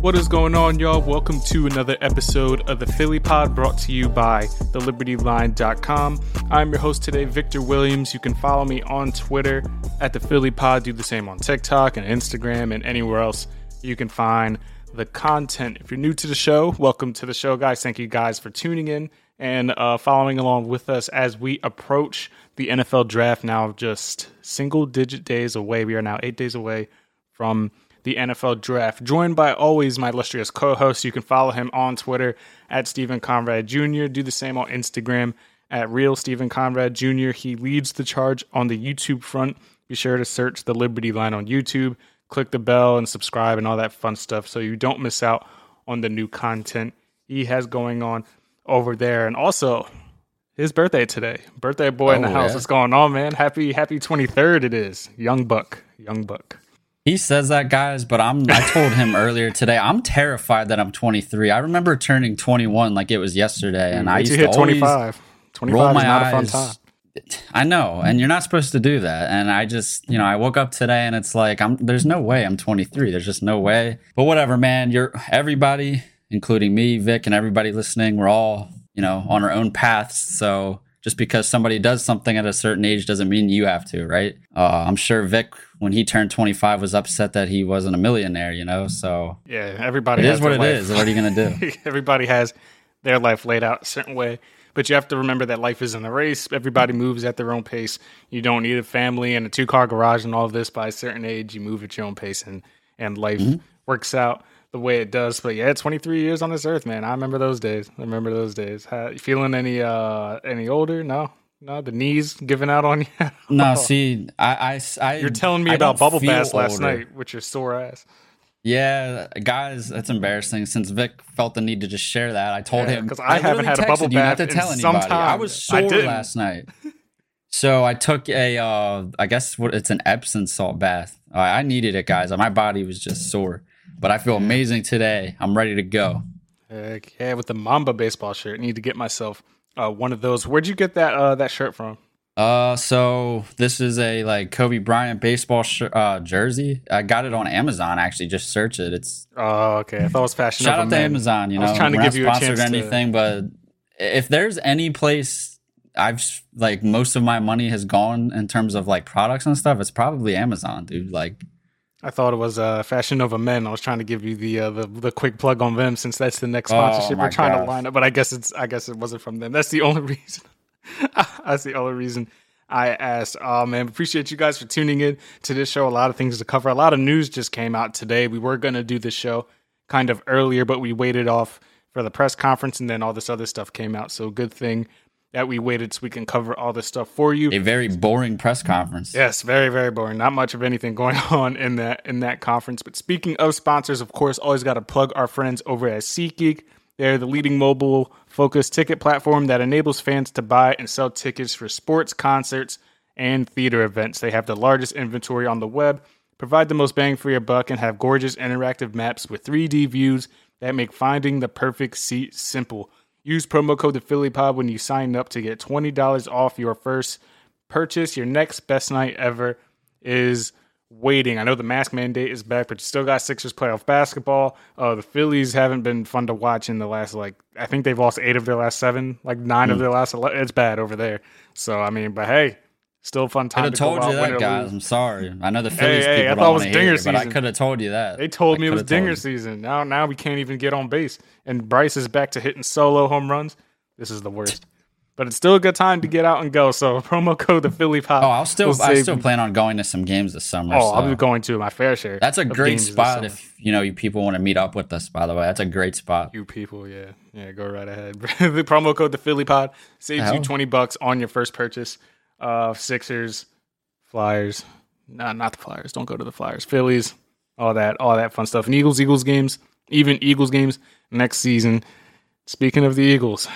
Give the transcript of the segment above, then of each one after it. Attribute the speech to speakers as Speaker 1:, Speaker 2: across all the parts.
Speaker 1: What is going on, y'all? Welcome to another episode of the Philly Pod brought to you by thelibertyline.com. I'm your host today, Victor Williams. You can follow me on Twitter at the Philly Pod. Do the same on TikTok and Instagram and anywhere else you can find the content. If you're new to the show, welcome to the show, guys. Thank you guys for tuning in and uh, following along with us as we approach the NFL draft now just single digit days away. We are now eight days away from the NFL draft. Joined by always my illustrious co host. You can follow him on Twitter at Stephen Conrad Jr. Do the same on Instagram at Real Stephen Conrad Jr. He leads the charge on the YouTube front. Be sure to search the Liberty Line on YouTube, click the bell and subscribe and all that fun stuff so you don't miss out on the new content he has going on over there. And also, his birthday today. Birthday boy oh, in the oh, house. Yeah. What's going on, man? Happy happy 23rd it is. Young buck. Young buck.
Speaker 2: He says that, guys, but I'm. I told him earlier today. I'm terrified that I'm 23. I remember turning 21 like it was yesterday, and I used to hit 25.
Speaker 1: 25 roll my eyes.
Speaker 2: I know, and you're not supposed to do that. And I just, you know, I woke up today, and it's like, I'm. There's no way I'm 23. There's just no way. But whatever, man. You're everybody, including me, Vic, and everybody listening. We're all, you know, on our own paths. So just because somebody does something at a certain age doesn't mean you have to, right? Uh, I'm sure Vic, when he turned 25, was upset that he wasn't a millionaire, you know? So
Speaker 1: yeah, everybody
Speaker 2: it is what it life. is. What are you going to
Speaker 1: do? everybody has their life laid out a certain way, but you have to remember that life isn't a race. Everybody moves at their own pace. You don't need a family and a two car garage and all of this by a certain age. You move at your own pace and, and life mm-hmm. works out the way it does. But yeah, 23 years on this earth, man. I remember those days. I remember those days. How, feeling any uh any older? No. No, the knees giving out on you.
Speaker 2: no, see, I, I, I
Speaker 1: you're telling me I about bubble baths last night with your sore ass.
Speaker 2: Yeah, guys, that's embarrassing. Since Vic felt the need to just share that, I told yeah, him
Speaker 1: because I, I, haven't had a bubble bath not to tell anybody. I
Speaker 2: was sore last night, so I took a, uh, I guess what it's an Epsom salt bath. I needed it, guys. My body was just sore. But I feel amazing today. I'm ready to go.
Speaker 1: Heck yeah, with the Mamba baseball shirt. I need to get myself uh, one of those. Where'd you get that uh, that shirt from?
Speaker 2: Uh, so this is a like Kobe Bryant baseball sh- uh, jersey. I got it on Amazon. Actually, just search it. It's
Speaker 1: oh okay. I thought it was fashion.
Speaker 2: Shout out to Amazon. You know, I was trying to We're give you a chance anything, to... but if there's any place I've like most of my money has gone in terms of like products and stuff, it's probably Amazon, dude. Like
Speaker 1: I thought it was uh, Fashion Nova Men. I was trying to give you the, uh, the the quick plug on them since that's the next sponsorship oh, we're trying gosh. to line up. But I guess it's I guess it wasn't from them. That's the only reason. that's the only reason I asked. Oh man, appreciate you guys for tuning in to this show. A lot of things to cover. A lot of news just came out today. We were gonna do this show kind of earlier, but we waited off for the press conference, and then all this other stuff came out. So good thing that we waited so we can cover all this stuff for you.
Speaker 2: A very boring press conference.
Speaker 1: Yes, very very boring. Not much of anything going on in that in that conference. But speaking of sponsors, of course, always got to plug our friends over at SeatGeek. They're the leading mobile focused ticket platform that enables fans to buy and sell tickets for sports, concerts, and theater events. They have the largest inventory on the web, provide the most bang for your buck, and have gorgeous interactive maps with 3D views that make finding the perfect seat simple. Use promo code the Philly Pod when you sign up to get twenty dollars off your first purchase. Your next best night ever is waiting. I know the mask mandate is back, but you still got Sixers playoff basketball. Uh, the Phillies haven't been fun to watch in the last like I think they've lost eight of their last seven, like nine of
Speaker 2: Hmm.
Speaker 1: their last. 11. It's bad over there. So I mean, but hey, still a fun
Speaker 2: Could
Speaker 1: time
Speaker 2: have
Speaker 1: to
Speaker 2: told you that, guys.
Speaker 1: lose.
Speaker 2: I'm sorry. I know the Phillies
Speaker 1: hey, I
Speaker 2: people
Speaker 1: thought it
Speaker 2: don't
Speaker 1: was
Speaker 2: want to
Speaker 1: dinger
Speaker 2: hear but I
Speaker 1: season.
Speaker 2: could have told you that.
Speaker 1: They told
Speaker 2: I
Speaker 1: me it was dinger season. Now, now we can't even get on base, and Bryce is back to hitting solo home runs. This is the worst. But it's still a good time to get out and go. So promo code the Philly Pod.
Speaker 2: Oh, I'll still, I still plan on going to some games this summer.
Speaker 1: Oh, I'll be going to my fair share.
Speaker 2: That's a great spot if you know you people want to meet up with us. By the way, that's a great spot.
Speaker 1: you people, yeah, yeah, go right ahead. the promo code the Philly Pod saves you twenty bucks on your first purchase. Uh, Sixers, Flyers, nah, not the Flyers. Don't go to the Flyers. Phillies, all that, all that fun stuff. And Eagles, Eagles games, even Eagles games next season. Speaking of the Eagles,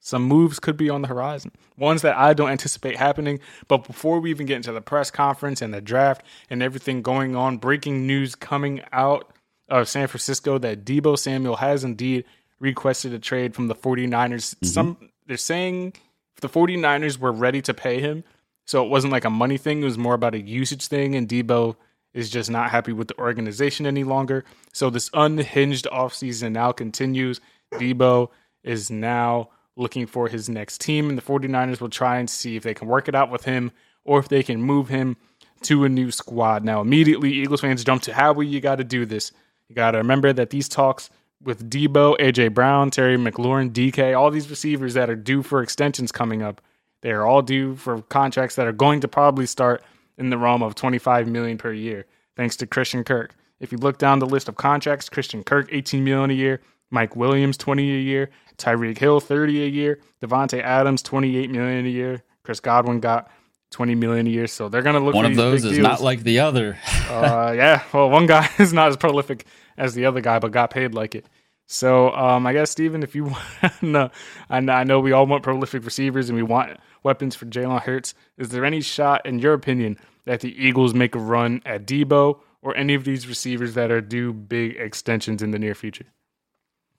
Speaker 1: some moves could be on the horizon. Ones that I don't anticipate happening. But before we even get into the press conference and the draft and everything going on, breaking news coming out of San Francisco that Deebo Samuel has indeed requested a trade from the 49ers. Some they're saying the 49ers were ready to pay him, so it wasn't like a money thing, it was more about a usage thing and Deebo is just not happy with the organization any longer. So this unhinged offseason now continues. Deebo is now looking for his next team, and the 49ers will try and see if they can work it out with him or if they can move him to a new squad. Now, immediately, Eagles fans jump to how we you got to do this. You got to remember that these talks with Deebo, AJ Brown, Terry McLaurin, DK, all these receivers that are due for extensions coming up, they are all due for contracts that are going to probably start in the realm of 25 million per year, thanks to Christian Kirk. If you look down the list of contracts, Christian Kirk 18 million a year, Mike Williams 20 a year, Tyreek Hill 30 a year, Davante Adams 28 million a year, Chris Godwin got 20 million a year. So they're gonna look
Speaker 2: One
Speaker 1: for
Speaker 2: of those is
Speaker 1: deals.
Speaker 2: not like the other.
Speaker 1: uh, yeah, well, one guy is not as prolific as the other guy, but got paid like it. So, um, I guess Steven, if you want, no, I know, I know we all want prolific receivers and we want weapons for Jalen Hurts. Is there any shot, in your opinion, that the Eagles make a run at Deebo or any of these receivers that are due big extensions in the near future?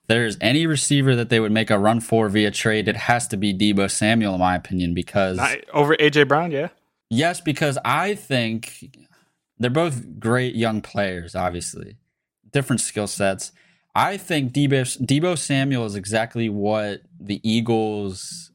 Speaker 2: there's any receiver that they would make a run for via trade, it has to be Deebo Samuel, in my opinion, because
Speaker 1: Not, over AJ Brown, yeah.
Speaker 2: yes, because I think they're both great young players, obviously, different skill sets. I think Deebo, Deebo Samuel is exactly what the Eagles.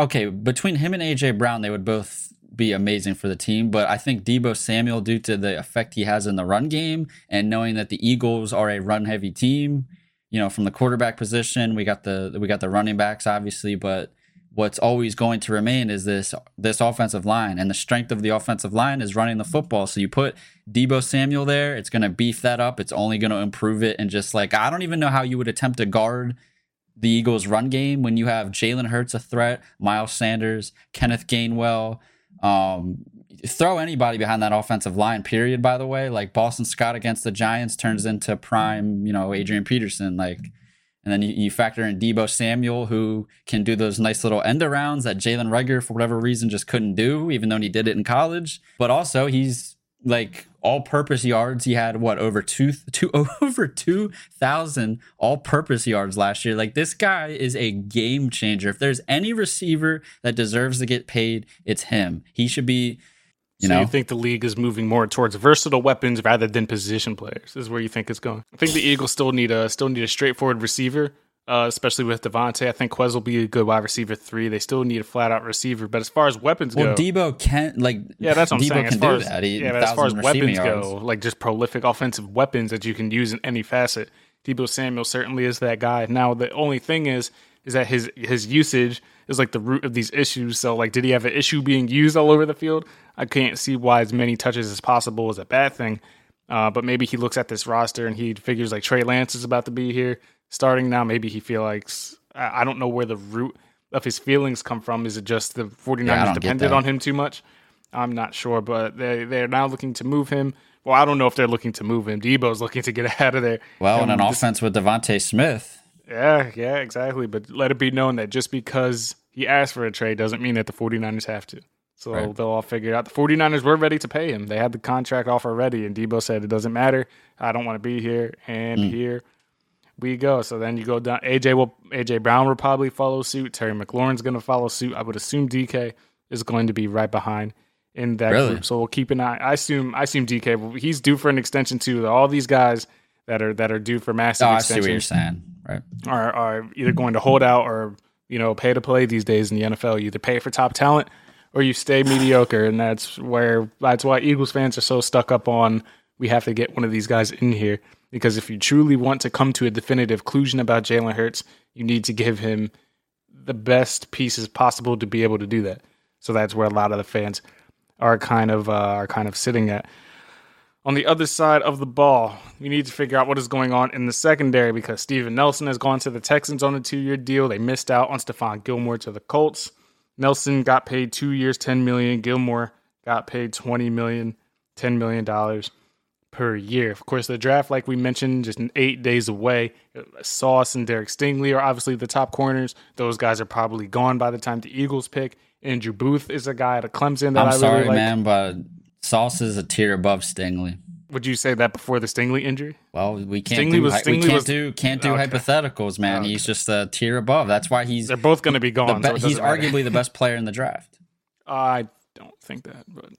Speaker 2: Okay, between him and AJ Brown, they would both be amazing for the team. But I think Deebo Samuel, due to the effect he has in the run game and knowing that the Eagles are a run heavy team, you know, from the quarterback position, we got the we got the running backs, obviously, but what's always going to remain is this this offensive line. And the strength of the offensive line is running the football. So you put Deebo Samuel there it's going to beef that up. It's only going to improve it and just like I don't even know how you would attempt to guard the Eagles run game when you have Jalen Hurts a threat Miles Sanders Kenneth Gainwell. Um throw anybody behind that offensive line period by the way. Like Boston Scott against the Giants turns into prime you know Adrian Peterson. Like and then you, you factor in Deebo Samuel, who can do those nice little end arounds that Jalen Reagor, for whatever reason, just couldn't do, even though he did it in college. But also, he's like all purpose yards. He had what over two, two over two thousand all purpose yards last year. Like this guy is a game changer. If there's any receiver that deserves to get paid, it's him. He should be. You
Speaker 1: so
Speaker 2: know,
Speaker 1: you think the league is moving more towards versatile weapons rather than position players? This is where you think it's going. I think the Eagles still need a still need a straightforward receiver, uh, especially with DeVonta. I think Quez will be a good wide receiver three. They still need a flat out receiver. But as far as weapons
Speaker 2: well,
Speaker 1: go,
Speaker 2: Deebo can like
Speaker 1: yeah, that's what I'm
Speaker 2: Deebo
Speaker 1: saying.
Speaker 2: can
Speaker 1: As far
Speaker 2: do
Speaker 1: as,
Speaker 2: that. He,
Speaker 1: yeah, as far as weapons
Speaker 2: yards.
Speaker 1: go, like just prolific offensive weapons that you can use in any facet, Deebo Samuel certainly is that guy. Now the only thing is, is that his his usage is like the root of these issues. So like, did he have an issue being used all over the field? I can't see why as many touches as possible is a bad thing. Uh, but maybe he looks at this roster and he figures like Trey Lance is about to be here starting now. Maybe he feels like I don't know where the root of his feelings come from. Is it just the 49ers
Speaker 2: don't
Speaker 1: depended on him too much? I'm not sure, but they they're now looking to move him. Well, I don't know if they're looking to move him. Deebo's looking to get out of there.
Speaker 2: Well, in an
Speaker 1: this-
Speaker 2: offense with DeVonta Smith,
Speaker 1: yeah, yeah, exactly. But let it be known that just because he asked for a trade doesn't mean that the 49ers have to. So
Speaker 2: Right.
Speaker 1: they'll all figure it out. The 49ers were ready to pay him. They had the contract offer ready, and Deebo said, It doesn't matter. I don't want to be here. And
Speaker 2: Mm.
Speaker 1: here we go. So then you go down. AJ will AJ Brown will probably follow suit. Terry McLaurin's going to follow suit. I would assume DK is going to be right behind in that
Speaker 2: Really?
Speaker 1: group. So we'll keep an eye. I assume I assume DK. He's due for an extension too. All these guys that are that are due for massive
Speaker 2: Oh, I see what you're
Speaker 1: extensions
Speaker 2: saying. Right.
Speaker 1: are are either going to hold out or you know pay to play these days in the NFL. You either pay for top talent or you stay mediocre, and that's where that's why Eagles fans are so stuck up on we have to get one of these guys in here because if you truly want to come to a definitive conclusion about Jalen Hurts, you need to give him the best pieces possible to be able to do that. So that's where a lot of the fans are kind of uh, are kind of sitting at. On the other side of the ball, we need to figure out what is going on in the secondary because Steven Nelson has gone to the Texans on a two-year deal. They missed out on Stephon Gilmore to the Colts. Nelson got paid two years, ten million. Gilmore got paid twenty million, ten million dollars per year. Of course, the draft, like we mentioned, just eight days away. Sauce and Derek Stingley are obviously the top corners. Those guys are probably gone by the time the Eagles pick. Andrew Booth is a guy at Clemson that
Speaker 2: I'm
Speaker 1: I
Speaker 2: sorry,
Speaker 1: like.
Speaker 2: man, but Sauce is a tier above Stingley.
Speaker 1: Would you say that before the Stingley injury?
Speaker 2: Well, we can't
Speaker 1: Stingley
Speaker 2: do
Speaker 1: was-
Speaker 2: hy- we can't
Speaker 1: was-
Speaker 2: do can't do
Speaker 1: Okay.
Speaker 2: hypotheticals, man. He's just a tier above. That's why he's
Speaker 1: They're both going to be gone.
Speaker 2: be-
Speaker 1: so
Speaker 2: he's
Speaker 1: matter.
Speaker 2: arguably the best player in the draft.
Speaker 1: I don't think that, but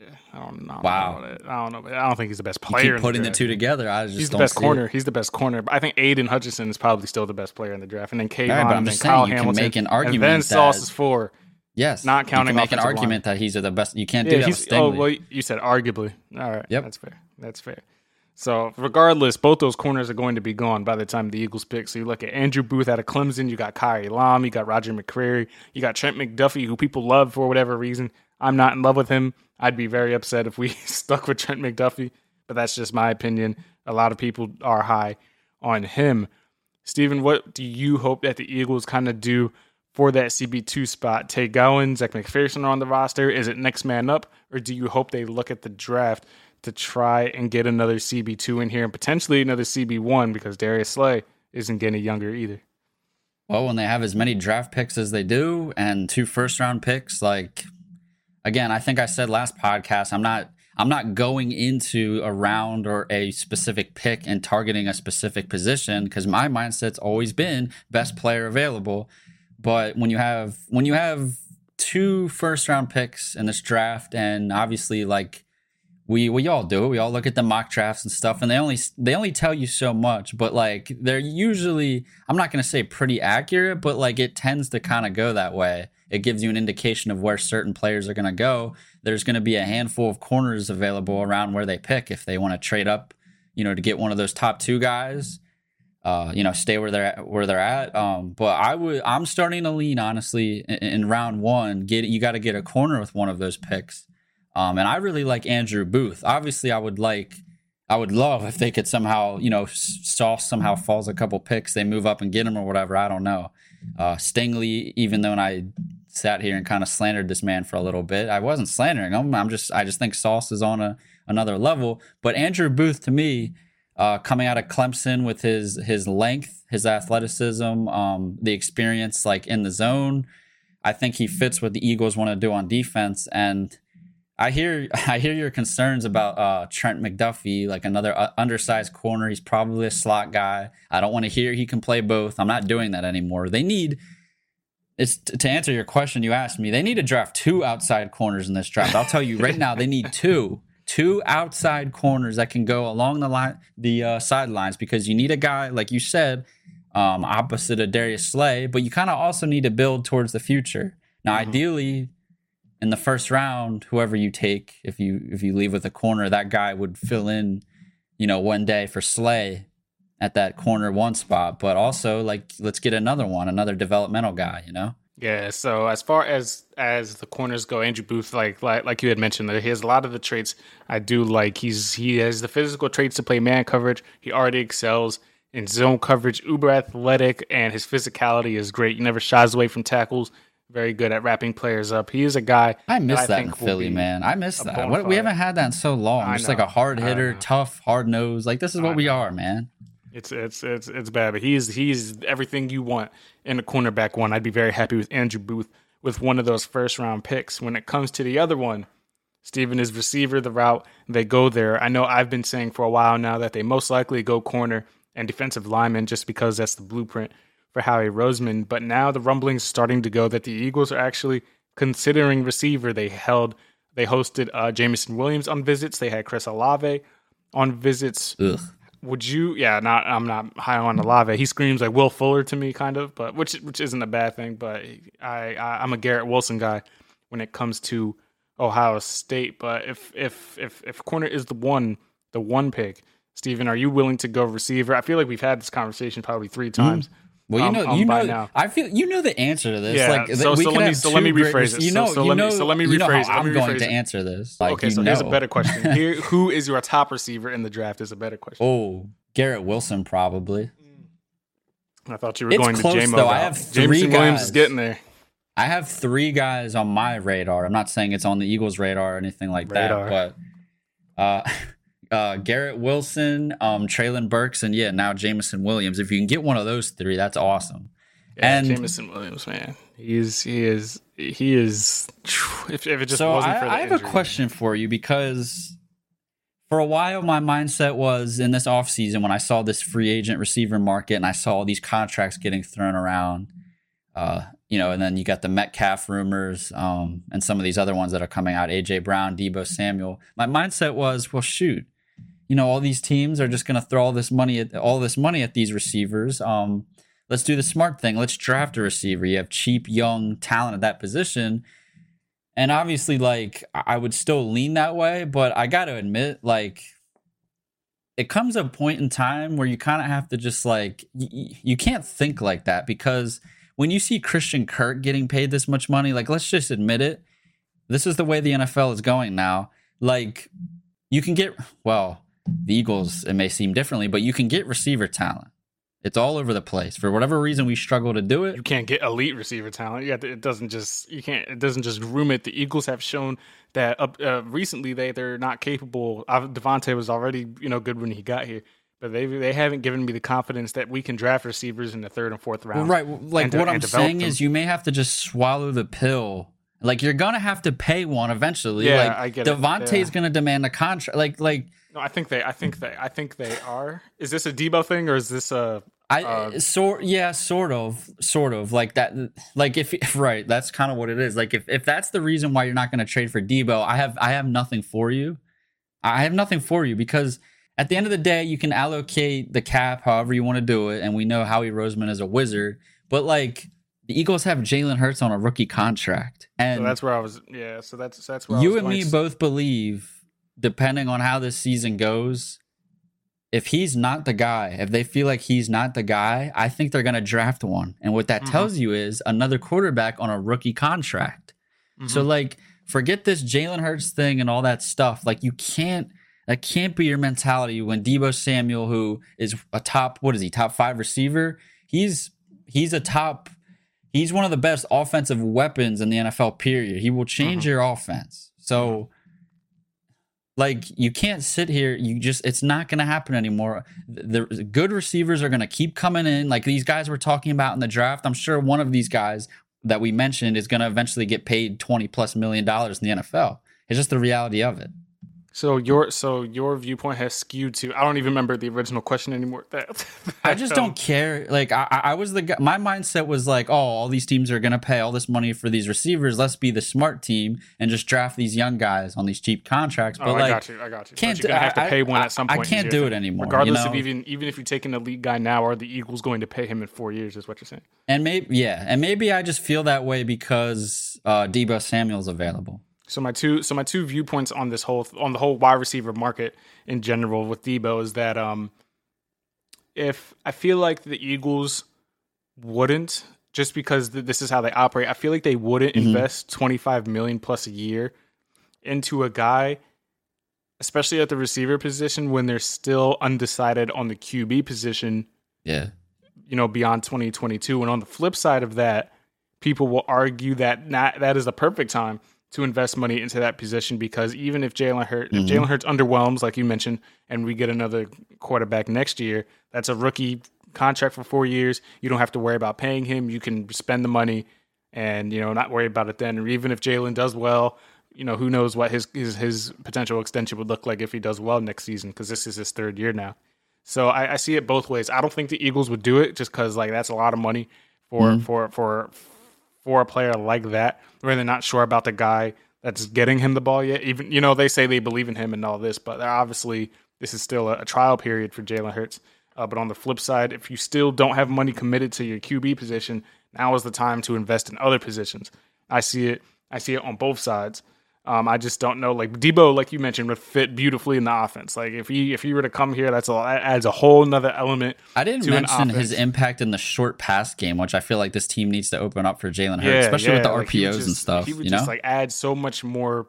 Speaker 1: yeah, I don't know.
Speaker 2: Wow.
Speaker 1: I don't know. I don't know. but I don't think he's the best
Speaker 2: You
Speaker 1: player.
Speaker 2: keep putting
Speaker 1: in
Speaker 2: the
Speaker 1: draft.
Speaker 2: two together. I just
Speaker 1: He's the best corner.
Speaker 2: It.
Speaker 1: He's the best corner. But I think Aidan Hutchinson is probably still the best player in the draft, and then Kayvon,
Speaker 2: Right, I'm
Speaker 1: and then Kyle
Speaker 2: you can
Speaker 1: Hamilton,
Speaker 2: make an argument.
Speaker 1: and then Sauce is four.
Speaker 2: Yes,
Speaker 1: Not counting
Speaker 2: You can make an argument that he's the best. You can't do
Speaker 1: Yeah,
Speaker 2: that with.
Speaker 1: Oh, well, you said arguably. All right.
Speaker 2: Yep.
Speaker 1: That's fair. That's fair. So regardless, both those corners are going to be gone by the time the Eagles pick. So you look at Andrew Booth out of Clemson, you got Kaiir Elam, you got Roger McCreary, you got Trent McDuffie, who people love for whatever reason. I'm not in love with him. I'd be very upset if we stuck with Trent McDuffie, but that's just my opinion. A lot of people are high on him. Steven, what do you hope that the Eagles kind of do for that CB2 spot? Tay Gowan, Zech McPhearson are on the roster. Is it next man up? Or do you hope they look at the draft to try and get another CB2 in here and potentially another CB1 because Darius Slay isn't getting younger either?
Speaker 2: Well, when they have as many draft picks as they do and two first round picks, like again, I think I said last podcast, I'm not I'm not going into a round or a specific pick and targeting a specific position because my mindset's always been best player available. But when you have when you have two first round picks in this draft and obviously like we we all do it. We all look at the mock drafts and stuff, and they only they only tell you so much. But like they're usually, I'm not gonna say pretty accurate, but like it tends to kind of go that way. It gives you an indication of where certain players are gonna go. There's gonna be a handful of corners available around where they pick if they want to trade up, you know, to get one of those top two guys. Uh, you know, stay where they're at, where they're at. Um, but I would, I'm starting to lean honestly in, in round one. Get you got to get a corner with one of those picks. Um, and I really like Andrew Booth. Obviously, I would like, I would love if they could somehow, you know, Sauce somehow falls a couple picks, they move up and get him or whatever. I don't know. Uh, Stingley, even though I sat here and kind of slandered this man for a little bit, I wasn't slandering him. I'm just, I just think Sauce is on a another level. But Andrew Booth, to me, uh, coming out of Clemson with his his length, his athleticism, um, the experience like in the zone, I think he fits what the Eagles want to do on defense. And I hear I hear your concerns about uh, Trent McDuffie, like another uh, undersized corner. He's probably a slot guy. I don't want to hear he can play both. I'm not doing that anymore. They need. It's to answer your question you asked me. They need to draft two outside corners in this draft. I'll tell you right now, they need two, two outside corners that can go along the line, the uh, sidelines, because you need a guy like you said, um, opposite of Darius Slay, but you kind of also need to build towards the future. Now, ideally, in the first round, whoever you take, if you if you leave with a corner, that guy would fill in, you know, one day for Slay at that corner one spot. But also, like, let's get another one, another developmental guy. You know.
Speaker 1: Yeah. So as far as as the corners go, Andrew Booth, like like like you had mentioned, that he has a lot of the traits I do like. He's he has the physical traits to play man coverage. He already excels in zone coverage, uber athletic, and his physicality is great. He never shies away from tackles. Very good at wrapping players up. He is a guy.
Speaker 2: I miss
Speaker 1: I
Speaker 2: that in Philly, man. I miss that. What, we haven't had that in so long. Just like a hard hitter, tough, hard nose. Like this is what we are, man.
Speaker 1: It's it's it's it's bad, but he's he's everything you want in a cornerback one. I'd be very happy with Andrew Booth with one of those first round picks. When it comes to the other one, Steven is receiver the route they go there. I know I've been saying for a while now that they most likely go corner and defensive lineman just because that's the blueprint for Howie Roseman. But now the rumblings starting to go that the Eagles are actually considering receiver. They held They hosted uh, Jameson Williams on visits. They had Chris Olave on visits.
Speaker 2: Ugh.
Speaker 1: Would you? Yeah, not. I'm not high on Olave. He screams like Will Fuller to me, kind of, but which which isn't a bad thing. But I, I I'm a Garrett Wilson guy when it comes to Ohio State. But if if if if corner is the one the one pick, Steven, are you willing to go receiver? I feel like we've had this conversation probably three times.
Speaker 2: Well, you know,
Speaker 1: um,
Speaker 2: you know,
Speaker 1: now.
Speaker 2: I feel you know the answer to this.
Speaker 1: Yeah,
Speaker 2: like,
Speaker 1: so-
Speaker 2: we
Speaker 1: so let me- so let me rephrase it.
Speaker 2: You know,
Speaker 1: so
Speaker 2: you
Speaker 1: let me- so let me
Speaker 2: you know
Speaker 1: rephrase it.
Speaker 2: how I'm going
Speaker 1: rephrase
Speaker 2: to answer this. Like,
Speaker 1: okay, so here's a better question. Here, who is your top receiver in the draft? Is a better question.
Speaker 2: Oh, Garrett Wilson probably.
Speaker 1: I thought you were
Speaker 2: It's
Speaker 1: going
Speaker 2: close,
Speaker 1: to JMO.
Speaker 2: though. I have
Speaker 1: Jameson
Speaker 2: three
Speaker 1: Williams is
Speaker 2: guys.
Speaker 1: getting there.
Speaker 2: I have three guys on my radar. I'm not saying it's on the Eagles' radar or anything like
Speaker 1: Radar.
Speaker 2: that, but uh, uh, Garrett Wilson, um, Treylon Burks, and yeah, now Jameson Williams. If you can get one of those three, that's awesome.
Speaker 1: Yeah,
Speaker 2: and
Speaker 1: Jameson Williams, man, he is he is he is. If, if it just
Speaker 2: so
Speaker 1: wasn't
Speaker 2: I,
Speaker 1: for the
Speaker 2: I have
Speaker 1: injury.
Speaker 2: a question for you because for a while my mindset was in this offseason when I saw this free agent receiver market and I saw these contracts getting thrown around. Uh, you know, and then you got the Metcalf rumors, um, and some of these other ones that are coming out, AJ Brown, Deebo Samuel. My mindset was, well, shoot, you know, all these teams are just going to throw all this money at all this money at these receivers. Um, let's do the smart thing. Let's draft a receiver. You have cheap, young talent at that position. And obviously, like, I would still lean that way, but I got to admit, like, it comes a point in time where you kind of have to just, like, y- you can't think like that because when you see Christian Kirk getting paid this much money, like, let's just admit it. This is the way the NFL is going now. Like, you can get, well, the Eagles, it may seem differently, but you can get receiver talent. It's all over the place. For whatever reason, we struggle to do it.
Speaker 1: you can't get elite receiver talent. You to, it doesn't just you can't it doesn't just groom it. The Eagles have shown that up uh, recently they they're not capable. DeVonta was already you know good when he got here, but they they haven't given me the confidence that we can draft receivers in the third and fourth round.
Speaker 2: Right. Like what I'm saying
Speaker 1: them.
Speaker 2: is you may have to just swallow the pill. Like you're gonna have to pay one eventually.
Speaker 1: Yeah,
Speaker 2: like
Speaker 1: I get it.
Speaker 2: DeVonta's
Speaker 1: Yeah.
Speaker 2: gonna demand a contract. Like like
Speaker 1: No, I think they I think they I think they are. Is this a Deebo thing or is this a
Speaker 2: I
Speaker 1: Uh,
Speaker 2: sort yeah, sort of, sort of like that. Like if right, that's kind of what it is. Like if if that's the reason why you're not going to trade for Deebo, I have I have nothing for you. I have nothing for you because at the end of the day, you can allocate the cap however you want to do it, and we know Howie Roseman is a wizard. But like the Eagles have Jalen Hurts on a rookie contract, and
Speaker 1: so that's where I was yeah, so that's that's where I
Speaker 2: you and me
Speaker 1: to-
Speaker 2: both believe, depending on how this season goes, if he's not the guy, if they feel like he's not the guy, I think they're going to draft one. And what that
Speaker 1: Mhm.
Speaker 2: tells you is another quarterback on a rookie contract. So,
Speaker 1: Mhm.
Speaker 2: like, forget this Jalen Hurts thing and all that stuff. Like, you can't. That can't be your mentality when Deebo Samuel, who is a top, what is he, top five receiver? He's he's a top. He's one of the best offensive weapons in the NFL. Period. He will change
Speaker 1: Mhm.
Speaker 2: your offense. So, like, you can't sit here. You just, it's not going to happen anymore. The, the good receivers are going to keep coming in. Like these guys we're talking about in the draft. I'm sure one of these guys that we mentioned is going to eventually get paid 20 plus million dollars in the NFL. It's just the reality of it.
Speaker 1: So your so your viewpoint has skewed to I don't even remember the original question anymore. That,
Speaker 2: I just
Speaker 1: um,
Speaker 2: don't care. Like I, I I was the guy. My mindset was like, oh, all these teams are gonna pay all this money for these receivers. Let's be the smart team and just draft these young guys on these cheap contracts. But
Speaker 1: Oh,
Speaker 2: like,
Speaker 1: I got you. I got you.
Speaker 2: can't-
Speaker 1: but you're gonna have to
Speaker 2: I-
Speaker 1: pay one
Speaker 2: I-
Speaker 1: at some
Speaker 2: I
Speaker 1: point. is
Speaker 2: can't do it anymore, you
Speaker 1: Regardless of even even if you take an elite guy now, are the Eagles going to pay him in four years? Is what you're saying?
Speaker 2: and maybe yeah, and maybe I just feel that way because uh, Deebo Samuel's available.
Speaker 1: So my two so my two viewpoints on this whole on the whole wide receiver market in general with Deebo is that um if I feel like the Eagles wouldn't just because th- this is how they operate, I feel like they wouldn't
Speaker 2: Mhm.
Speaker 1: invest 25 million plus a year into a guy especially at the receiver position when they're still undecided on the QB position
Speaker 2: Yeah.
Speaker 1: you know beyond 2022 and on the flip side of that people will argue that not, that is the perfect time to invest money into that position because even if Jalen Hurts
Speaker 2: Mhm.
Speaker 1: if Jalen Hurts underwhelms like you mentioned and we get another quarterback next year that's a rookie contract for 4 years you don't have to worry about paying him you can spend the money and you know not worry about it then or even if Jalen does well you know who knows what his his, his potential extension would look like if he does well next season because this is his third year now so I, I see it both ways. I don't think the Eagles would do it just because like that's a lot of money for
Speaker 2: Mhm.
Speaker 1: for for for a player like that, where they're not sure about the guy that's getting him the ball yet. Even you know they say they believe in him and all this, but obviously this is still a, a trial period for Jalen Hurts. Uh, but on the flip side, if you still don't have money committed to your QB position, now is the time to invest in other positions. I see it. I see it on both sides. Um, I just don't know. Like Deebo, like you mentioned, would fit beautifully in the offense. Like if he if he were to come here, that's a that adds a whole nother element.
Speaker 2: I didn't mention his impact in the short pass game, which I feel like this team needs to open up for Jalen Hurts,
Speaker 1: Yeah,
Speaker 2: especially with the
Speaker 1: yeah, like,
Speaker 2: RPOs and stuff.
Speaker 1: He would
Speaker 2: You know,
Speaker 1: just like add so much more,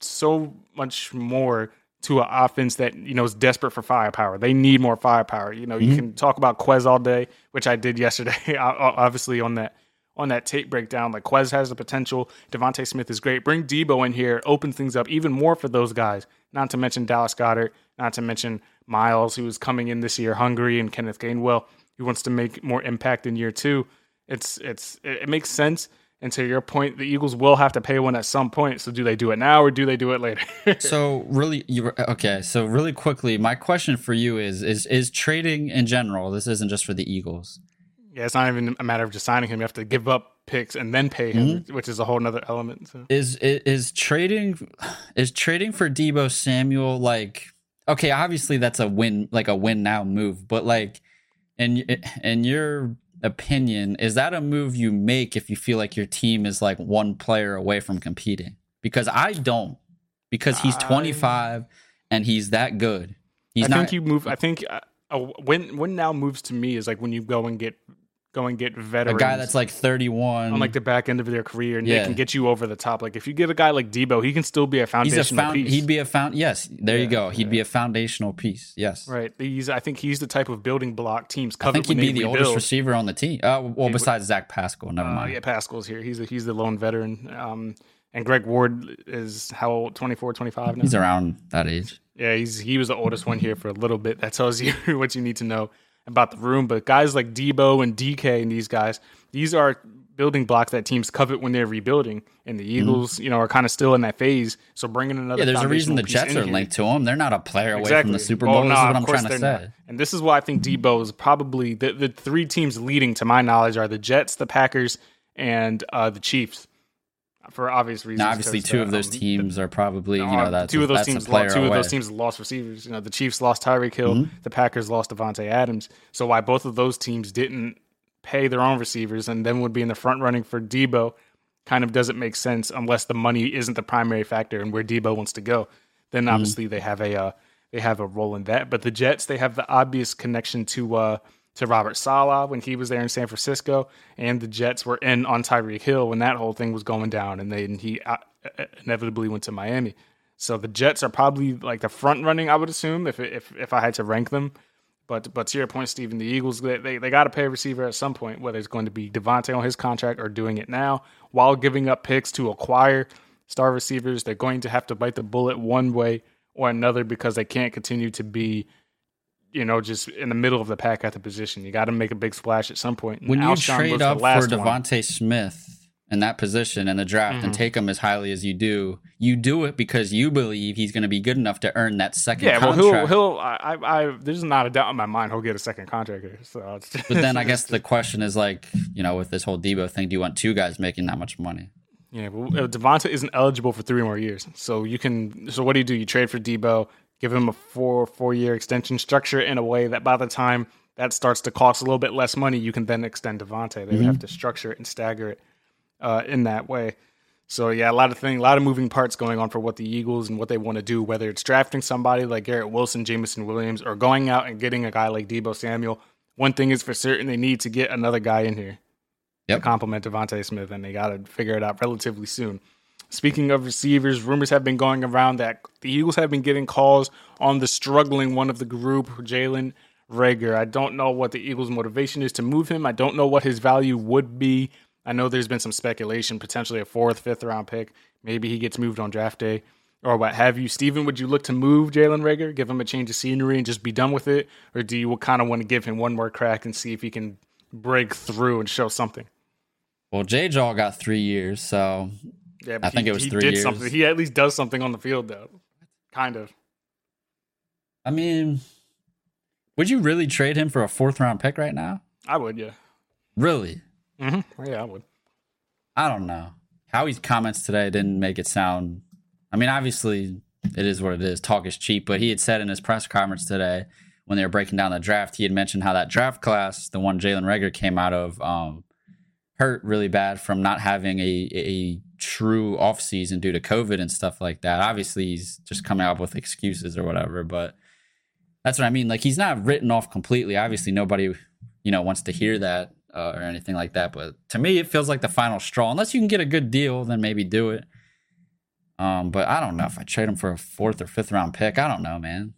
Speaker 1: so much more to an offense that you know is desperate for firepower. They need more firepower. You know,
Speaker 2: Mm-hmm.
Speaker 1: you can talk about Quez all day, which I did yesterday. obviously on that on that tape breakdown, like Quez has the potential. DeVonta Smith is great. Bring Deebo in here, opens things up even more for those guys. Not to mention Dallas Goedert. Not to mention Miles, who is coming in this year hungry, and Kenneth Gainwell, who wants to make more impact in year two. It's it's it, makes sense. And to your point, the Eagles will have to pay one at some point. So do they do it now or do they do it later?
Speaker 2: so really, you okay? So really quickly, my question for you is: is is trading in general? This isn't just for the Eagles.
Speaker 1: Yeah, it's not even a matter of just signing him. You have to give up picks and then pay him, which is a whole nother element. So.
Speaker 2: Is is, is trading is trading for Deebo Samuel like okay? Obviously, that's a win, like a win now move. But like, in in your opinion, is that a move you make if you feel like your team is like one player away from competing? Because I don't. Because he's 25 and he's that good. He's
Speaker 1: I
Speaker 2: not.
Speaker 1: think you move. I think uh, a win win now moves to me is like when you go and get go and get veterans.
Speaker 2: a guy that's like 31.
Speaker 1: on like the back end of their career and
Speaker 2: Yeah.
Speaker 1: they can get you over the top. Like if you get a guy like Debo, he can still be a
Speaker 2: foundation
Speaker 1: he's
Speaker 2: a found.
Speaker 1: piece.
Speaker 2: He'd be a found. Yes, there you go. He'd be a foundational piece. Yes.
Speaker 1: right. He's I think he's the type of building block teams
Speaker 2: I think he'd be the
Speaker 1: rebuild.
Speaker 2: oldest receiver on the team. Uh, well, besides Zach Pascal. Never
Speaker 1: Uh,
Speaker 2: mind.
Speaker 1: yeah, Pascal's here. He's a, he's the lone veteran. Um, and Greg Ward is how old? 24, 25 now.
Speaker 2: He's around that age.
Speaker 1: Yeah, he's he was the oldest one here for a little bit. That tells you what you need to know about the room. But guys like Deebo and DK and these guys, these are building blocks that teams covet when they're rebuilding. And the Eagles, you know, are kind of still in that phase. So bringing another
Speaker 2: Mm-hmm. Yeah, there's a reason the Jets are
Speaker 1: here-
Speaker 2: linked to him. They're not a player away from the Super
Speaker 1: Well,
Speaker 2: Bowl. this
Speaker 1: nah,
Speaker 2: is what
Speaker 1: of
Speaker 2: I'm trying to say.
Speaker 1: not. And this is why I think Deebo is probably the, the three teams leading, to my knowledge, are the Jets, the Packers, and uh, the Chiefs. For obvious reasons.
Speaker 2: Now, obviously, two
Speaker 1: uh,
Speaker 2: of those
Speaker 1: um,
Speaker 2: teams are probably you
Speaker 1: uh,
Speaker 2: know that's
Speaker 1: two of those
Speaker 2: that's
Speaker 1: teams,
Speaker 2: a
Speaker 1: lost, two
Speaker 2: away.
Speaker 1: of those teams lost receivers. You know, the Chiefs lost Tyreek Hill, the Packers lost Davante Adams. So why both of those teams didn't pay their own receivers and then would be in the front running for Deebo kind of doesn't make sense unless the money isn't the primary factor and where Deebo wants to go. Then obviously they have a uh, they have a role in that. But the Jets they have the obvious connection to uh, to Robert Saleh when he was there in San Francisco, and the Jets were in on Tyreek Hill when that whole thing was going down, and then he uh, inevitably went to Miami. So the Jets are probably like the front running, I would assume, if if if I had to rank them. But but to your point, Stephen, the Eagles they they, they got to pay a receiver at some point, whether it's going to be DeVonta on his contract or doing it now while giving up picks to acquire star receivers. They're going to have to bite the bullet one way or another because they can't continue to be, you know, just in the middle of the pack at the position. You got to make a big splash at some point.
Speaker 2: When you trade up for. DeVonta Smith in that position in the draft
Speaker 1: Mm-hmm.
Speaker 2: and take him as highly as you do, you do it because you believe he's going to be good enough to earn that second
Speaker 1: Yeah, well, he'll he'll. I, I, I there's not a doubt in my mind he'll get a second contract here. So, just,
Speaker 2: but then I guess the question is like, you know, with this whole Deebo thing, do you want two guys making that much money?
Speaker 1: Yeah, well, uh, DeVonta isn't eligible for three more years. So you can. So what do you do? You trade for Deebo, give him a four four year extension, structure in a way that by the time that starts to cost a little bit less money, you can then extend DeVonta. They would have to structure it and stagger it uh, in that way. So yeah, a lot of thing, a lot of moving parts going on for what the Eagles and what they want to do. Whether it's drafting somebody like Garrett Wilson, Jameson Williams, or going out and getting a guy like Deebo Samuel. One thing is for certain: they need to get another guy in here
Speaker 2: Yep.
Speaker 1: to complement DeVonta Smith, and they got to figure it out relatively soon. Speaking of receivers, rumors have been going around that the Eagles have been getting calls on the struggling one of the group, Jalen Reagor. I don't know what the Eagles' motivation is to move him. I don't know what his value would be. I know there's been some speculation, potentially a fourth, fifth round pick. Maybe he gets moved on draft day or what have you. Steven, would you look to move Jalen Reagor, give him a change of scenery and just be done with it? Or do you kind of want to give him one more crack and see if he can break through and show something?
Speaker 2: Well, J Jaw got three years, so
Speaker 1: Yeah,
Speaker 2: I think it was
Speaker 1: he
Speaker 2: three
Speaker 1: did
Speaker 2: years.
Speaker 1: something. He at least does something on the field, though. Kind of.
Speaker 2: I mean, would you really trade him for a fourth round pick right now?
Speaker 1: I would, yeah.
Speaker 2: Really?
Speaker 1: Mm-hmm. Yeah, I would.
Speaker 2: I don't know. Howie's comments today didn't make it sound. I mean, obviously, it is what it is. Talk is cheap. But he had said in his press conference today when they were breaking down the draft, he had mentioned how that draft class, the one Jalen Reagor came out of, um, hurt really bad from not having a a true off season due to COVID and stuff like that. Obviously, he's just coming up with excuses or whatever, but that's what I mean. Like he's not written off completely. Obviously, nobody you know wants to hear that uh, or anything like that. But to me, it feels like the final straw. Unless you can get a good deal, then maybe do it. Um, but I don't know if I trade him for a fourth or fifth round pick. I don't know, man.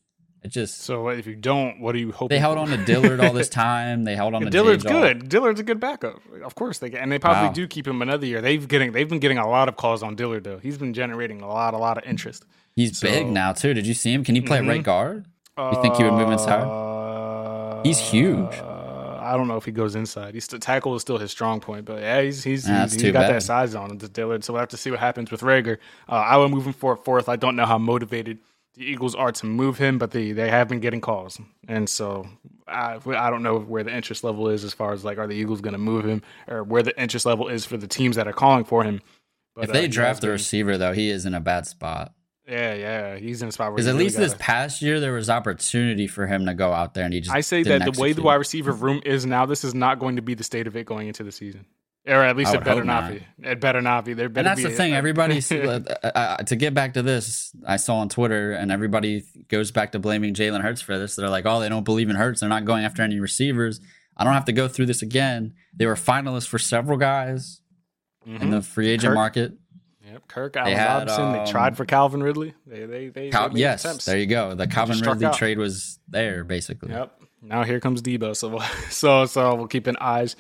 Speaker 2: It just
Speaker 1: So if you don't, what do you hope?
Speaker 2: they held on to Dillard all this time. They held on to
Speaker 1: Dillard's good. Dillard's a good backup. Of course they and they probably
Speaker 2: Wow.
Speaker 1: do keep him another year. They've getting they've been getting a lot of calls on Dillard though. He's been generating a lot, a lot of interest.
Speaker 2: He's big
Speaker 1: So- Mm-hmm.
Speaker 2: now too. Did you see him? Can he play right guard? You think he would move inside?
Speaker 1: Uh,
Speaker 2: He's huge.
Speaker 1: Uh, I don't know if he goes inside. He's the tackle is still his strong point, but yeah, he's he's,
Speaker 2: Nah,
Speaker 1: he's, he's got
Speaker 2: bad.
Speaker 1: that size on him, Dillard. So we'll have to see what happens with Reagor. Uh, I would move him for fourth. I don't know how motivated the Eagles are to move him, but they they have been getting calls, and so I I don't know where the interest level is as far as like are the Eagles going to move him or where the interest level is for the teams that are calling for him. But,
Speaker 2: If
Speaker 1: uh,
Speaker 2: they
Speaker 1: he
Speaker 2: draft
Speaker 1: the
Speaker 2: receiver, though, he is in a bad spot.
Speaker 1: yeah, yeah, he's in a spot where
Speaker 2: Because at
Speaker 1: really
Speaker 2: least this
Speaker 1: gotta-
Speaker 2: past year, there was opportunity for him to go out there, and he just.
Speaker 1: I say that the way the wide receiver room is now, this is not going to be the state of it going into the season, or at least
Speaker 2: I
Speaker 1: it better
Speaker 2: hope
Speaker 1: not,
Speaker 2: not.
Speaker 1: be. It better not be. There
Speaker 2: And
Speaker 1: better
Speaker 2: that's
Speaker 1: be
Speaker 2: the thing.
Speaker 1: a-
Speaker 2: Everybody's uh, uh, to get back to this. I saw on Twitter, and everybody goes back to blaming Jalen Hurts for this. They're like, "Oh, they don't believe in Hurts. They're not going after any receivers." I don't have to go through this again. They were finalists for several guys in the free agent
Speaker 1: Kirk,
Speaker 2: market.
Speaker 1: Yep, Kirk, Allen
Speaker 2: had,
Speaker 1: Robinson. they
Speaker 2: um,
Speaker 1: tried for Calvin Ridley. They they they,
Speaker 2: Cal-
Speaker 1: they
Speaker 2: yes,
Speaker 1: attempts.
Speaker 2: there you go. The Calvin Ridley
Speaker 1: out.
Speaker 2: trade was there, basically.
Speaker 1: Yep. Now here comes Deebo. So we'll- so so we'll keep an eyes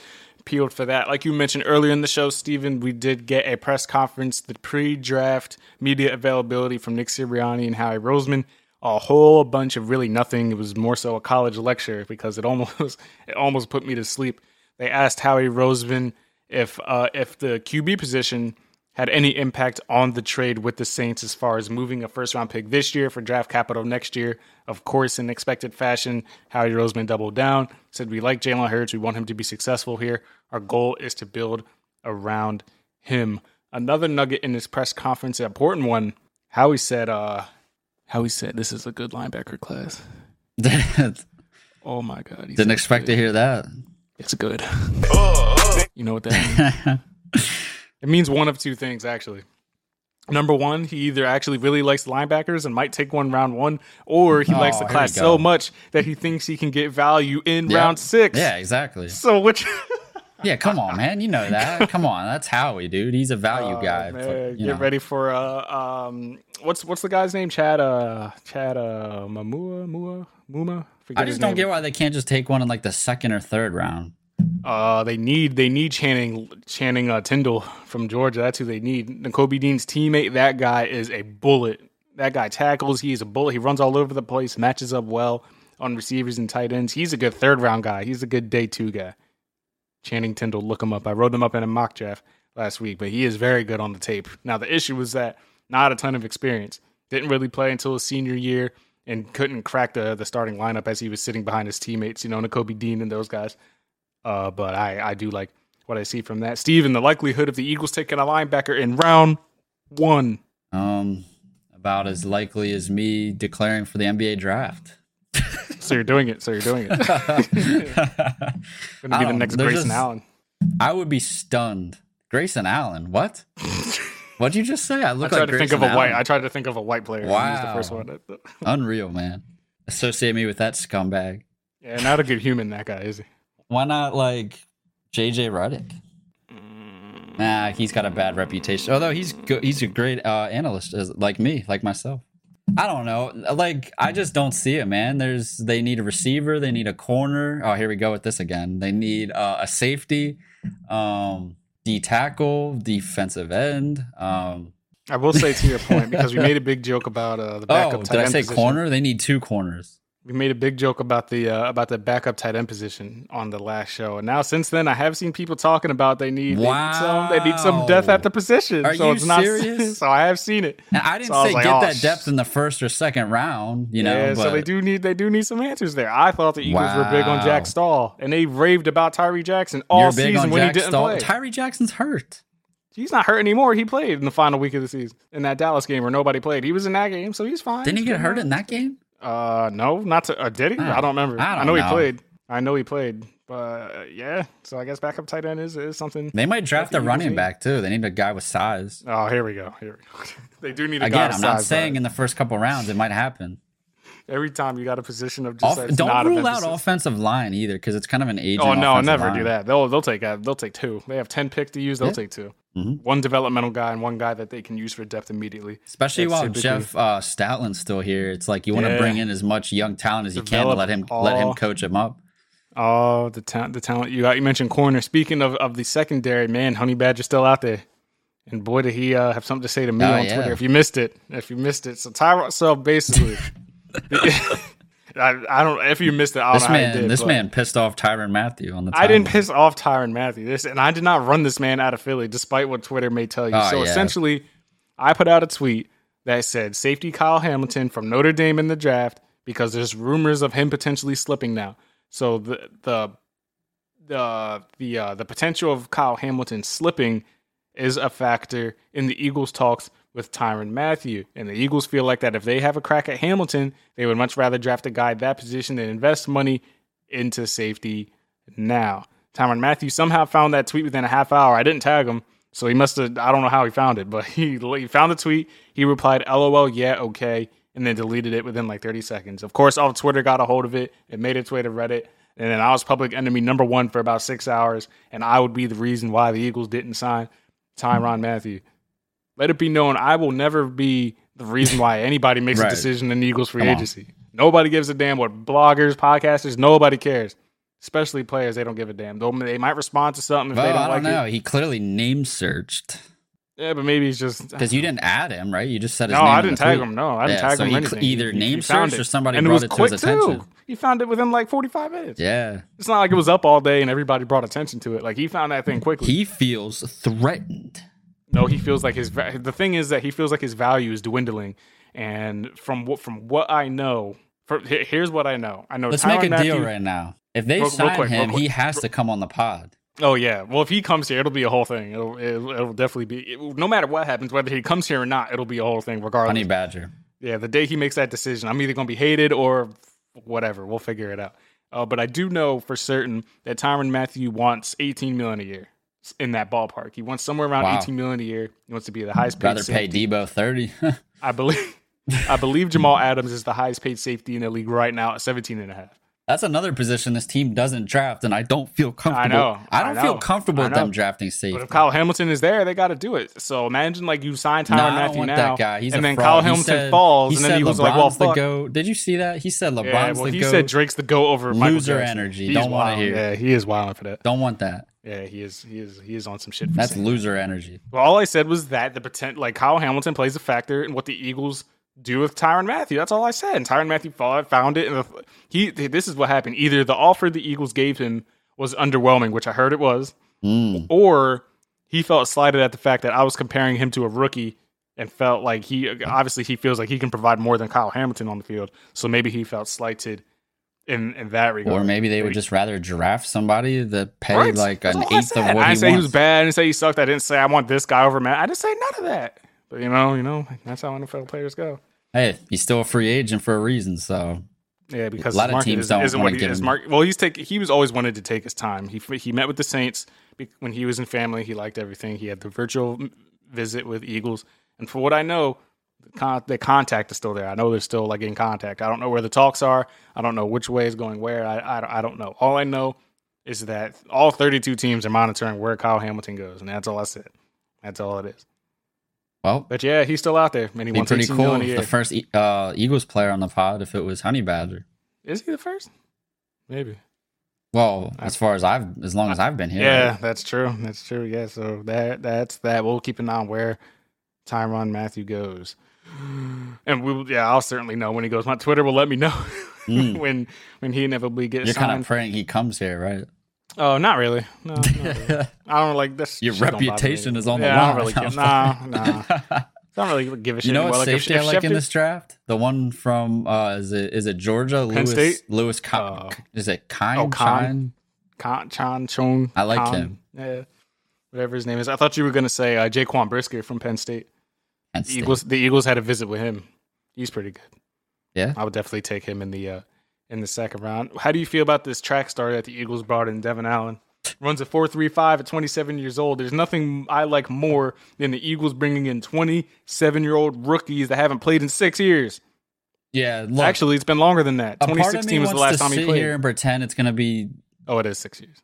Speaker 1: peeled for that. Like you mentioned earlier in the show, Stephen, we did get a press conference, the pre-draft media availability from Nick Sirianni and Howie Roseman. A whole bunch of really nothing. It was more so a college lecture because it almost it almost put me to sleep. They asked Howie Roseman if uh, if the QB position had any impact on the trade with the Saints as far as moving a first round pick this year for draft capital next year. Of course, in expected fashion, Howie Roseman doubled down, said, We like Jalen Hurts. We want him to be successful here. Our goal is to build around him. Another nugget in this press conference, an important one, Howie said, uh, Howie said, This is a good linebacker class. Oh my God. Didn't
Speaker 2: expect to hear that.
Speaker 1: It's good. you know what that means? it means one of two things, actually. Number one, he either actually really likes the linebackers and might take one round one, or he likes
Speaker 2: Oh,
Speaker 1: the class so much that he thinks he can get value in
Speaker 2: Yeah.
Speaker 1: round six.
Speaker 2: Yeah, exactly.
Speaker 1: So which
Speaker 2: Yeah, come on, man. You know that. Come on, that's Howie, dude. He's a value guy.
Speaker 1: Oh,
Speaker 2: but,
Speaker 1: get
Speaker 2: know.
Speaker 1: ready for uh um what's what's the guy's name? Chad uh Chad uh Mamua Mua Muma. Forget
Speaker 2: I just don't
Speaker 1: name.
Speaker 2: get why they can't just take one in like the second or third round.
Speaker 1: Uh, they need they need Channing Channing uh, Tindall from Georgia. That's who they need. Nakobe Dean's teammate. That guy is a bullet. That guy tackles. He is a bullet. He runs all over the place. Matches up well on receivers and tight ends. He's a good third round guy. He's a good day two guy. Channing Tindall. Look him up. I wrote him up in a mock draft last week, but he is very good on the tape. Now the issue was that not a ton of experience. Didn't really play until his senior year and couldn't crack the the starting lineup as he was sitting behind his teammates. You know, Nakobe Dean and those guys. Uh, but I, I do like what I see from that. Steven, the likelihood of the Eagles taking a linebacker in round one.
Speaker 2: Um, about as likely as me declaring for the NBA draft.
Speaker 1: So you're doing it. So you're doing it. Going to be the next
Speaker 2: they're
Speaker 1: Grayson
Speaker 2: just-
Speaker 1: Allen.
Speaker 2: I would be stunned. Grayson Allen, what? What'd you just say? I look I
Speaker 1: tried
Speaker 2: like
Speaker 1: to think
Speaker 2: Grayson
Speaker 1: of a white. I tried to think of a white player. Wow. He the first one.
Speaker 2: Unreal, man. Associate me with that scumbag.
Speaker 1: Yeah, not a good human. That guy is he?
Speaker 2: Why not like JJ Redick?
Speaker 1: Mm.
Speaker 2: Nah, he's got a bad reputation. Although he's good, he's a great uh, analyst, as, like me, like myself. I don't know. Like I just don't see it, man. There's they need a receiver, they need a corner. Oh, here we go with this again. They need uh, a safety, um, D tackle, defensive end. Um,
Speaker 1: I will say to your point because we made a big joke about uh, the backup
Speaker 2: oh,
Speaker 1: tight
Speaker 2: did I say
Speaker 1: position.
Speaker 2: corner? They need two corners.
Speaker 1: We made a big joke about the uh, about the backup tight end position on the last show, and now since then I have seen people talking about they need, they need some they need some depth at the position.
Speaker 2: Are
Speaker 1: so
Speaker 2: you
Speaker 1: it's not
Speaker 2: serious?
Speaker 1: so I have seen it.
Speaker 2: And I didn't
Speaker 1: So I
Speaker 2: say
Speaker 1: like,
Speaker 2: get
Speaker 1: oh,
Speaker 2: that depth in the first or second round. You know,
Speaker 1: yeah,
Speaker 2: but
Speaker 1: so they do need they do need some answers there. I thought the Eagles were big on Jack Stoll, and they raved about Tyree Jackson all
Speaker 2: you're
Speaker 1: season when
Speaker 2: Jack
Speaker 1: he didn't
Speaker 2: Stoll.
Speaker 1: play.
Speaker 2: Tyree Jackson's hurt.
Speaker 1: He's not hurt anymore. He played in the final week of the season in that Dallas game where nobody played. He was in that game, so he's fine.
Speaker 2: Didn't he get hurt in that game?
Speaker 1: Uh, no, not to. Uh, did he? I don't remember.
Speaker 2: I don't
Speaker 1: know, he played. I know he played. But uh, yeah, so I guess backup tight end is is something.
Speaker 2: They might draft
Speaker 1: the
Speaker 2: a running
Speaker 1: need.
Speaker 2: back too. They need a guy with size.
Speaker 1: Oh, here we go. Here we go. they do need a guy
Speaker 2: Again, I'm not
Speaker 1: size,
Speaker 2: saying
Speaker 1: but
Speaker 2: in the first couple rounds it might happen.
Speaker 1: every time you got a position of just
Speaker 2: Off, don't
Speaker 1: not
Speaker 2: rule out offensive line either because it's kind of an aging.
Speaker 1: Oh no, never
Speaker 2: line.
Speaker 1: do that. They'll they'll take uh, they'll take two. They have ten picks to use. They'll
Speaker 2: Yeah.
Speaker 1: take 2
Speaker 2: Mhm.
Speaker 1: One developmental guy and one guy that they can use for depth immediately.
Speaker 2: Especially
Speaker 1: That's
Speaker 2: while
Speaker 1: typically-
Speaker 2: Jeff uh, Stoutland's still here, it's like you want to
Speaker 1: Yeah.
Speaker 2: bring in as much young talent as you can to let him let him coach him up.
Speaker 1: Oh, the ta- the talent you got. You mentioned corner. Speaking of, of the secondary, man, Honey Badger's still out there, and boy, did he uh, have something to say to me
Speaker 2: Oh,
Speaker 1: on
Speaker 2: yeah.
Speaker 1: Twitter. If you missed it, if you missed it, so Tyrod. So basically, I, I don't. If you missed it, I
Speaker 2: This
Speaker 1: know how you
Speaker 2: man,
Speaker 1: did,
Speaker 2: this man pissed off Tyrann Mathieu on the.
Speaker 1: I didn't piss off Tyrann Mathieu. This, and I did not run this man out of Philly, despite what Twitter may tell you.
Speaker 2: Oh,
Speaker 1: so
Speaker 2: yeah.
Speaker 1: essentially, I put out a tweet that said safety Kyle Hamilton from Notre Dame in the draft because there's rumors of him potentially slipping now. So the the the the uh, the potential of Kyle Hamilton slipping is a factor in the Eagles talks with Tyrann Mathieu. And the Eagles feel like that if they have a crack at Hamilton, they would much rather draft a guy that position than invest money into safety now. Tyrann Mathieu somehow found that tweet within a half hour. I didn't tag him, so he must have. I don't know how he found it, but he he found the tweet. He replied, "LOL, yeah, okay," and then deleted it within like 30 seconds. Of course, all Twitter got a hold of it. It made its way to Reddit, and then I was public enemy number one for about six hours, and I would be the reason why the Eagles didn't sign Tyrann Mathieu. Let it be known, I will never be the reason why anybody makes a decision in Eagles free
Speaker 2: Come on.
Speaker 1: agency. Nobody gives a damn what bloggers, podcasters, nobody cares. Especially players, they don't give a damn. Though They might respond to something if
Speaker 2: Well,
Speaker 1: they
Speaker 2: I
Speaker 1: don't
Speaker 2: don't
Speaker 1: like
Speaker 2: know.
Speaker 1: it.
Speaker 2: He clearly name searched
Speaker 1: Yeah, but maybe he's just
Speaker 2: because you didn't add him, right? You just said his
Speaker 1: No. I didn't tag
Speaker 2: tweet.
Speaker 1: him. No, I didn't
Speaker 2: Yeah,
Speaker 1: tag
Speaker 2: so
Speaker 1: him.
Speaker 2: he
Speaker 1: anything.
Speaker 2: either
Speaker 1: He- he
Speaker 2: name
Speaker 1: found
Speaker 2: searched or somebody
Speaker 1: and
Speaker 2: brought
Speaker 1: it was
Speaker 2: it to
Speaker 1: quick
Speaker 2: his attention.
Speaker 1: He found it within like 45 minutes.
Speaker 2: Yeah,
Speaker 1: It's not like it was up all day and everybody brought attention to it. Like he found that thing quickly.
Speaker 2: he feels threatened.
Speaker 1: No, he feels like his. va- The thing is that he feels like his value is dwindling, and from what from what I know, for, he- here's what I know. I know.
Speaker 2: Let's
Speaker 1: Tyrann
Speaker 2: make a
Speaker 1: Mathieu,
Speaker 2: deal right now. If they
Speaker 1: Real- real
Speaker 2: sign
Speaker 1: quick,
Speaker 2: him, he has to come on the pod.
Speaker 1: Oh yeah. Well, if he comes here, it'll be a whole thing. It'll it'll, it'll definitely be. it- no matter what happens, whether he comes here or not, it'll be a whole thing regardless.
Speaker 2: Honey Badger.
Speaker 1: Yeah, the day he makes that decision, I'm either going to be hated or whatever. We'll figure it out. Uh, but I do know for certain that Tyrann Mathieu wants 18 million a year in that ballpark. He wants somewhere around
Speaker 2: Wow.
Speaker 1: 18 million a year. He wants to be the highest paid.
Speaker 2: Rather pay. Deebo thirty.
Speaker 1: I believe. I believe Jamal Adams is the highest paid safety in the league right now at 17 and a half.
Speaker 2: That's another position this team doesn't draft, and I don't feel comfortable.
Speaker 1: I know,
Speaker 2: I
Speaker 1: I
Speaker 2: don't
Speaker 1: know,
Speaker 2: feel comfortable with them drafting
Speaker 1: But
Speaker 2: safety.
Speaker 1: if Kyle Hamilton is there, they got to do it. So imagine like you sign
Speaker 2: I don't
Speaker 1: Mathieu
Speaker 2: want
Speaker 1: now,
Speaker 2: that guy. He's
Speaker 1: and then
Speaker 2: fraud.
Speaker 1: Kyle
Speaker 2: He
Speaker 1: Hamilton
Speaker 2: said-
Speaker 1: falls,
Speaker 2: he
Speaker 1: and then he was
Speaker 2: LeBron's
Speaker 1: like, "Well,
Speaker 2: the
Speaker 1: fuck."
Speaker 2: go. Did you see that? He said LeBron's
Speaker 1: Yeah, well,
Speaker 2: the
Speaker 1: he
Speaker 2: go.
Speaker 1: said Drake's the go over Michael
Speaker 2: Loser energy.
Speaker 1: He's
Speaker 2: Don't wanna hear.
Speaker 1: Yeah, he is wild for that.
Speaker 2: don't want that.
Speaker 1: Yeah, he is. He is. He is on some shit. For
Speaker 2: That's loser energy.
Speaker 1: Well, all I said was that the potential, like Kyle Hamilton plays a factor in what the Eagles do with Tyrann Mathieu. That's all I said. And Tyrann Mathieu found it, and the, he. This is what happened. Either the offer the Eagles gave him was underwhelming, which I heard it was,
Speaker 2: Mm.
Speaker 1: or he felt slighted at the fact that I was comparing him to a rookie. And felt like he obviously he feels like he can provide more than Kyle Hamilton on the field, so maybe he felt slighted in in that regard.
Speaker 2: Or maybe they would just rather draft somebody that paid
Speaker 1: Right.
Speaker 2: like
Speaker 1: That's
Speaker 2: an eighth of what
Speaker 1: I
Speaker 2: he
Speaker 1: didn't say he was bad. I didn't say he sucked. I didn't say I want this guy over Matt. I didn't say none of that. But you know, you know, that's how NFL players go.
Speaker 2: Hey, he's still a free agent for a reason. So
Speaker 1: Yeah, because
Speaker 2: A lot of teams
Speaker 1: is,
Speaker 2: don't
Speaker 1: isn't
Speaker 2: wanna give
Speaker 1: his
Speaker 2: him-
Speaker 1: market. Well, he's take he was always wanted to take his time. He he met with the Saints when he was in family. He liked everything. He had the virtual visit with Eagles, and for what I know, the, con- the contact is still there. I know they're still like in contact. I don't know where the talks are. I don't know which way is going where. I I, I don't know. All I know is that all 32 teams are monitoring where Kyle Hamilton goes, and that's all I said. That's all it is.
Speaker 2: well,
Speaker 1: But yeah, he's still out there, and he
Speaker 2: be pretty cool
Speaker 1: million a
Speaker 2: if
Speaker 1: year.
Speaker 2: the first uh, Eagles player on the pod if it was Honey Badger.
Speaker 1: Is he the first? Maybe.
Speaker 2: Well, as far as I've, as long as I've been here,
Speaker 1: Yeah, that's true. That's true. Yeah, so that that's that. We'll keep an eye on where Tyrann Mathieu goes, and we will, yeah, I'll certainly know when he goes. My Twitter will let me know
Speaker 2: Mm.
Speaker 1: when when he inevitably gets
Speaker 2: you're
Speaker 1: signed.
Speaker 2: kind of praying he comes here, right?
Speaker 1: oh, not really. No, not really. I don't like this.
Speaker 2: Your
Speaker 1: shit don't bother me.
Speaker 2: reputation is on the
Speaker 1: yeah, I
Speaker 2: line.
Speaker 1: really give. Nah, nah. I don't really give a shit.
Speaker 2: You know what
Speaker 1: Like, if-
Speaker 2: safety I
Speaker 1: if
Speaker 2: like in this draft? The one from uh is it is it Georgia? Lewis
Speaker 1: State?
Speaker 2: Lewis
Speaker 1: Uh,
Speaker 2: is it Kine?
Speaker 1: oh, Kine. Con, Chan Chong.
Speaker 2: I like
Speaker 1: Khan.
Speaker 2: him.
Speaker 1: Yeah. whatever his name is. I thought you were going to say uh, Jaquan Brisker from Penn State. The. Eagles, the Eagles had a visit with him. He's pretty good.
Speaker 2: Yeah.
Speaker 1: I would definitely take him in the uh, in the second round. How do you feel about this track star that the Eagles brought in, Devin Allen? Runs a four three five at twenty seven years old. There's nothing I like more than the Eagles bringing in twenty seven year old rookies that haven't played in six years.
Speaker 2: Yeah. Look,
Speaker 1: Actually, it's been longer than that. Twenty sixteen was the last time he played.
Speaker 2: here and pretend it's gonna be.
Speaker 1: Oh, it is six years.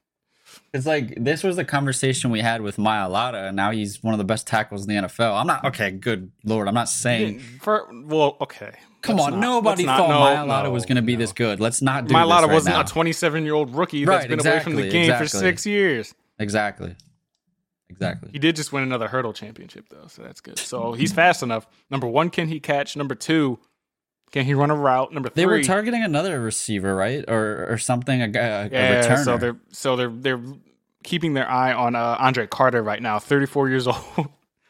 Speaker 2: It's like this was the conversation we had with Mailata, and now he's one of the best tackles in the NFL. I'm not okay. Good lord, I'm not saying.
Speaker 1: For, well, okay.
Speaker 2: Come
Speaker 1: Let's
Speaker 2: on,
Speaker 1: not-
Speaker 2: nobody thought
Speaker 1: no,
Speaker 2: Mailata
Speaker 1: no,
Speaker 2: was going to be
Speaker 1: no.
Speaker 2: this good. Let's not do
Speaker 1: Mailata
Speaker 2: this right
Speaker 1: wasn't
Speaker 2: now.
Speaker 1: a 27 year old rookie
Speaker 2: Right,
Speaker 1: that's been away from the
Speaker 2: exactly,
Speaker 1: game for six years.
Speaker 2: Exactly. Exactly.
Speaker 1: He did just win another hurdle championship though, so that's good. So he's fast enough. Number one, can he catch? Number two, can he run a route? Number three,
Speaker 2: They were targeting another receiver, right, or or something, a, a, a
Speaker 1: yeah.
Speaker 2: returner.
Speaker 1: So they're so they're they're keeping their eye on uh, Andre Carter right now. 34 years old.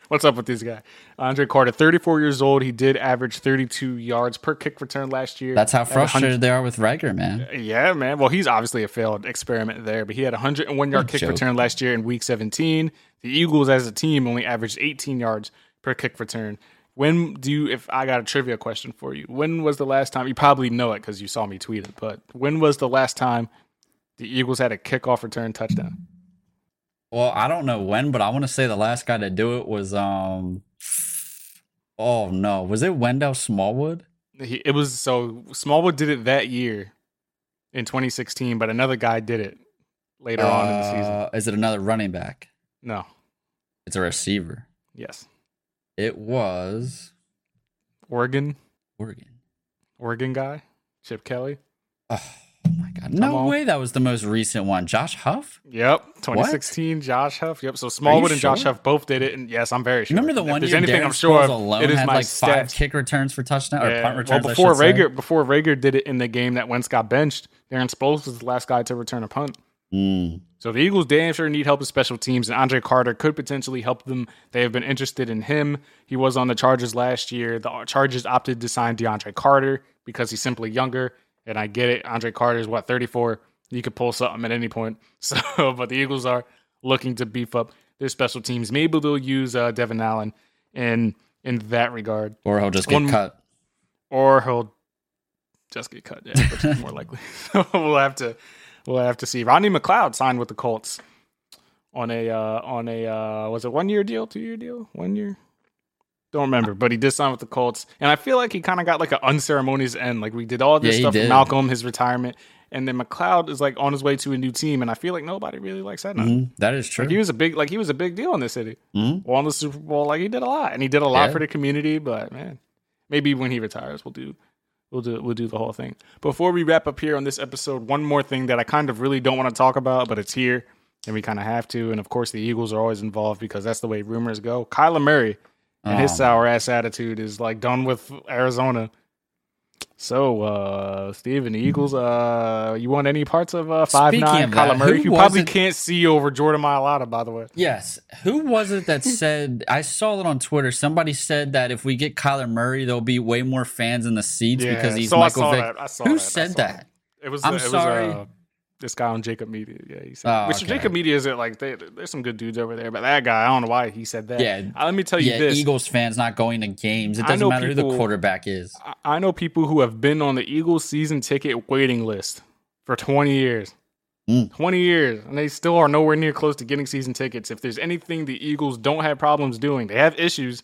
Speaker 1: What's up with this guy? Andre Carter, 34 years old. He did average 32 yards per kick return last year.
Speaker 2: That's how frustrated they are with Reagor, man.
Speaker 1: Yeah, man. Well, he's obviously a failed experiment there, but he had a 101 yard kick
Speaker 2: joke.
Speaker 1: return last year in week 17. The Eagles, as a team, only averaged 18 yards per kick return. When do you, if I got a trivia question for you, when was the last time, you probably know it because you saw me tweet it, but when was the last time the Eagles had a kickoff return touchdown?
Speaker 2: Well, I don't know when, but I want to say the last guy to do it was um. Oh no, was it Wendell Smallwood?
Speaker 1: He, it was so Smallwood did it that year in 2016, but another guy did it later on in the season.
Speaker 2: Uh, Is it another running back?
Speaker 1: No,
Speaker 2: It's a receiver.
Speaker 1: yes,
Speaker 2: It was
Speaker 1: Oregon,
Speaker 2: Oregon.
Speaker 1: Oregon guy, Chip Kelly.
Speaker 2: Oh my god! No
Speaker 1: on.
Speaker 2: way, that was the most recent one. Josh Huff.
Speaker 1: Yep, 2016, Josh Huff. Yep, so Smallwood and Josh? Huff both did it, and yes, I'm very sure.
Speaker 2: Remember the
Speaker 1: If
Speaker 2: one
Speaker 1: there's
Speaker 2: year
Speaker 1: anything
Speaker 2: Darren
Speaker 1: I'm sure of,
Speaker 2: alone
Speaker 1: it is
Speaker 2: had
Speaker 1: my
Speaker 2: like five kick returns for touchdown or punt returns.
Speaker 1: Well, before
Speaker 2: should say.
Speaker 1: Reagor, before Reagor did it in the game that Wentz got benched, Darren Sproles was the last guy to return a punt.
Speaker 2: Mm.
Speaker 1: So the Eagles damn sure need help with special teams, and Andre Carter could potentially help them. They have been interested in him. He was on the Chargers last year. The Chargers opted to sign DeAndre Carter because he's simply younger, and I get it. Andre Carter is what 34. You could pull something at any point. So, but the Eagles are looking to beef up their special teams. Maybe they'll use uh, Devin Allen in in that regard,
Speaker 2: Or he'll just get
Speaker 1: One-
Speaker 2: cut.
Speaker 1: or he'll just get cut. Yeah, which is more likely. So we'll have to we'll have to see. Rodney McLeod signed with the Colts on a uh, on a uh, was it one year deal, two year deal, one year. Don't remember, but he did sign with the Colts, and I feel like he kind of got like an unceremonious end. Like we did all this
Speaker 2: Yeah,
Speaker 1: stuff with. Malcolm, his retirement, and then McLeod is like on his way to a new team, and I feel like nobody really likes that.
Speaker 2: Mhm. That is true.
Speaker 1: Like he was a big like he was a big deal in this city.
Speaker 2: Mhm.
Speaker 1: Won the Super Bowl. Like he did a lot, and he did a lot
Speaker 2: Yeah.
Speaker 1: for the community. But man, maybe when he retires, we'll do we'll do we'll do the whole thing. Before we wrap up here on this episode, one more thing that I kind of really don't want to talk about, but it's here, and we kind of have to. And of course, the Eagles are always involved because that's the way rumors go. Kyler Murray and his
Speaker 2: Oh.
Speaker 1: sour ass attitude is like done with Arizona. So, uh, Steven, Eagles, uh, you want any parts of uh, five
Speaker 2: Speaking
Speaker 1: nine Kyler Murray? You probably can't see over Jordan Mailata, by the way.
Speaker 2: Yes. Who was it that said? I saw it on Twitter. Somebody said that if we get Kyler Murray, there'll be way more fans in the seats
Speaker 1: Yeah,
Speaker 2: because he's
Speaker 1: so
Speaker 2: Michael Vick.
Speaker 1: that. I saw
Speaker 2: Who
Speaker 1: that.
Speaker 2: Said that?
Speaker 1: It was.
Speaker 2: I'm
Speaker 1: it was,
Speaker 2: sorry.
Speaker 1: uh, this guy on Jacob Media. Yeah, he said.
Speaker 2: Oh,
Speaker 1: which
Speaker 2: okay.
Speaker 1: Jacob Media is it like they, there's some good dudes over there, but that guy, I don't know why he said that.
Speaker 2: Yeah.
Speaker 1: Uh, let me tell you
Speaker 2: Yeah,
Speaker 1: this.
Speaker 2: Eagles fans not going to games. It doesn't matter who the quarterback is.
Speaker 1: I- I know people who have been on the Eagles season ticket waiting list for 20 years.
Speaker 2: Mm.
Speaker 1: 20 years, and they still are nowhere near close to getting season tickets. If there's anything the Eagles don't have problems doing, they have issues,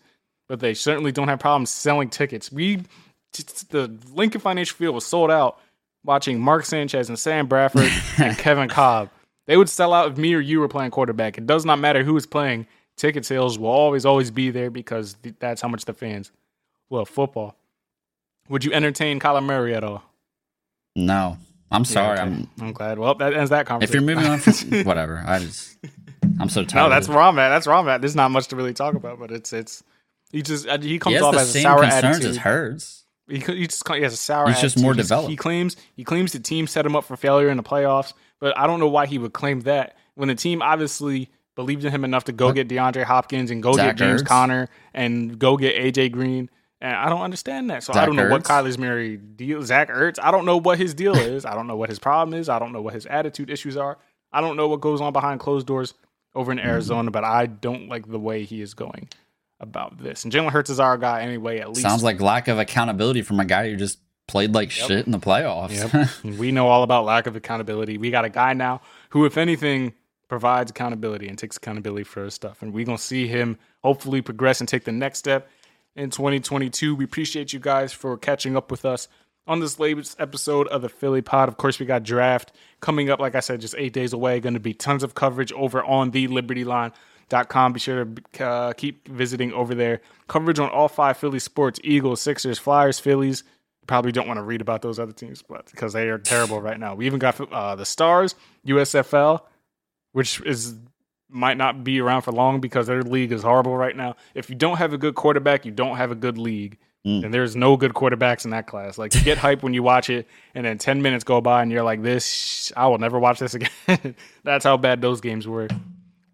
Speaker 1: but they certainly don't have problems selling tickets. We, the Lincoln Financial Field was sold out watching Mark Sanchez and Sam Bradford and Kevin Kolb. They would sell out if me or you were playing quarterback. It does not matter who is playing. Ticket sales will always, always be there because th- that's how much the fans love football. Would you entertain Kyler Murray at all?
Speaker 2: No, I'm sorry.
Speaker 1: Yeah, okay.
Speaker 2: I'm.
Speaker 1: I'm glad. Well, that ends that conversation.
Speaker 2: If you're moving on, from, whatever. I just. I'm so tired.
Speaker 1: no, that's
Speaker 2: it.
Speaker 1: man. That's where I'm. There's not much to really talk about, but it's it's he just uh, he
Speaker 2: He
Speaker 1: comes
Speaker 2: has
Speaker 1: off
Speaker 2: the
Speaker 1: as a sour
Speaker 2: concerns
Speaker 1: attitude.
Speaker 2: as Hurts.
Speaker 1: He, he just he has a sour.
Speaker 2: He's just more developed.
Speaker 1: He claims he claims the team set him up for failure in the playoffs, but I don't know why he would claim that when the team obviously believed in him enough to go get DeAndre Hopkins and go
Speaker 2: Zach
Speaker 1: get James
Speaker 2: Ertz.
Speaker 1: Conner and go get AJ Green. And I don't understand that. So I don't know what
Speaker 2: Ertz?
Speaker 1: Kyler's Murray deal. Zach Ertz. I don't know what his deal is. I don't know what his problem is. I don't know what his attitude issues are. I don't know what goes on behind closed doors over in mm-hmm. Arizona, but I don't like the way he is going about this. And Jalen Hurts is our guy anyway. At least
Speaker 2: Sounds like lack of accountability from a guy who just played like shit in the playoffs.
Speaker 1: Yep. we know all about lack of accountability. We got a guy now who, if anything, provides accountability and takes accountability for his stuff. And we're going to see him hopefully progress and take the next step in 2022. We appreciate you guys for catching up with us on this latest episode of the Philly Pod. Of course, we got draft coming up, like I said, just eight days away. Going to be tons of coverage over on the Liberty Line. Dot com. Be sure to uh, keep visiting over there. Coverage on all five Philly sports Eagles, Sixers, Flyers, Phillies, probably don't want to read about those other teams, but because they are terrible right now. We even got uh, the Stars, USFL, which is might not be around for long because their league is horrible right now. If you don't have a good quarterback, you don't have a good league. Mm. And there's no good quarterbacks in that class. Like you get hype when you watch it, and then 10 minutes go by and you're like, this, I will never watch this again. That's how bad those games were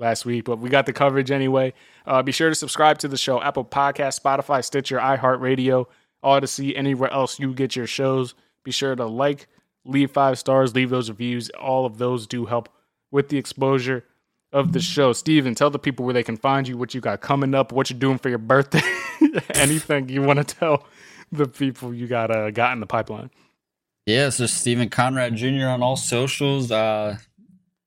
Speaker 1: last week. But we got the coverage anyway. Uh, be sure to subscribe to the show Apple Podcast, Spotify, Stitcher, iHeartRadio, Audacy, anywhere else you get your shows. Be sure to like, leave five stars, leave those reviews. All of those do help with the exposure of the show. Steven, tell the people where they can find you, what you got coming up, what you're doing for your birthday, anything you want to tell the people you got uh, got in the pipeline.
Speaker 2: Yeah, so Stephen Conrad Jr. on all socials. Uh,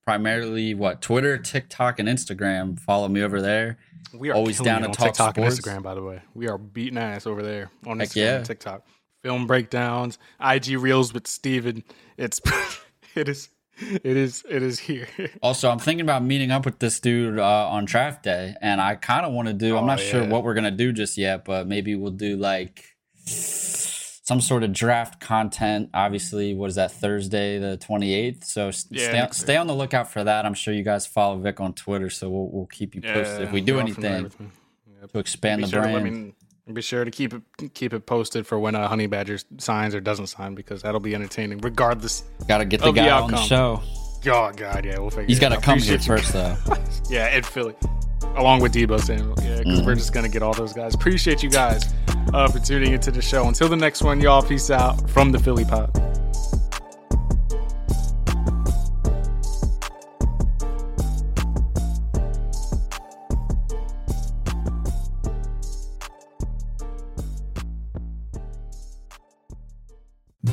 Speaker 2: primarily what Twitter, TikTok, and Instagram. Follow me over there.
Speaker 1: We are always down to talk TikTok sports. and Instagram. By the way, we are beating ass over there on Instagram yeah. and TikTok. Film breakdowns, IG reels with Steven. It's it is it is it is here.
Speaker 2: also, I'm thinking about meeting up with this dude uh, on draft day, and I kind of want to do. Oh, I'm not yeah. sure what we're gonna do just yet, but maybe we'll do like some sort of draft content. Obviously, what is that Thursday the 28th? So yeah, stay, stay on the lookout for that. I'm sure you guys follow Vic on Twitter, so we'll, we'll keep you posted yeah, if we do anything yep. to expand the sure brand.
Speaker 1: To be sure to keep it keep it posted for when a Honey Badger signs or doesn't sign because that'll be entertaining regardless.
Speaker 2: Got to get the guy the on the show.
Speaker 1: Oh God, yeah, we'll figure.
Speaker 2: He's got to come here first though.
Speaker 1: yeah, in Philly, along with Deebo Samuel. Because mm-hmm. we're just gonna get all those guys. Appreciate you guys uh, for tuning into the show. Until the next one, y'all, peace out from the Philly Pod.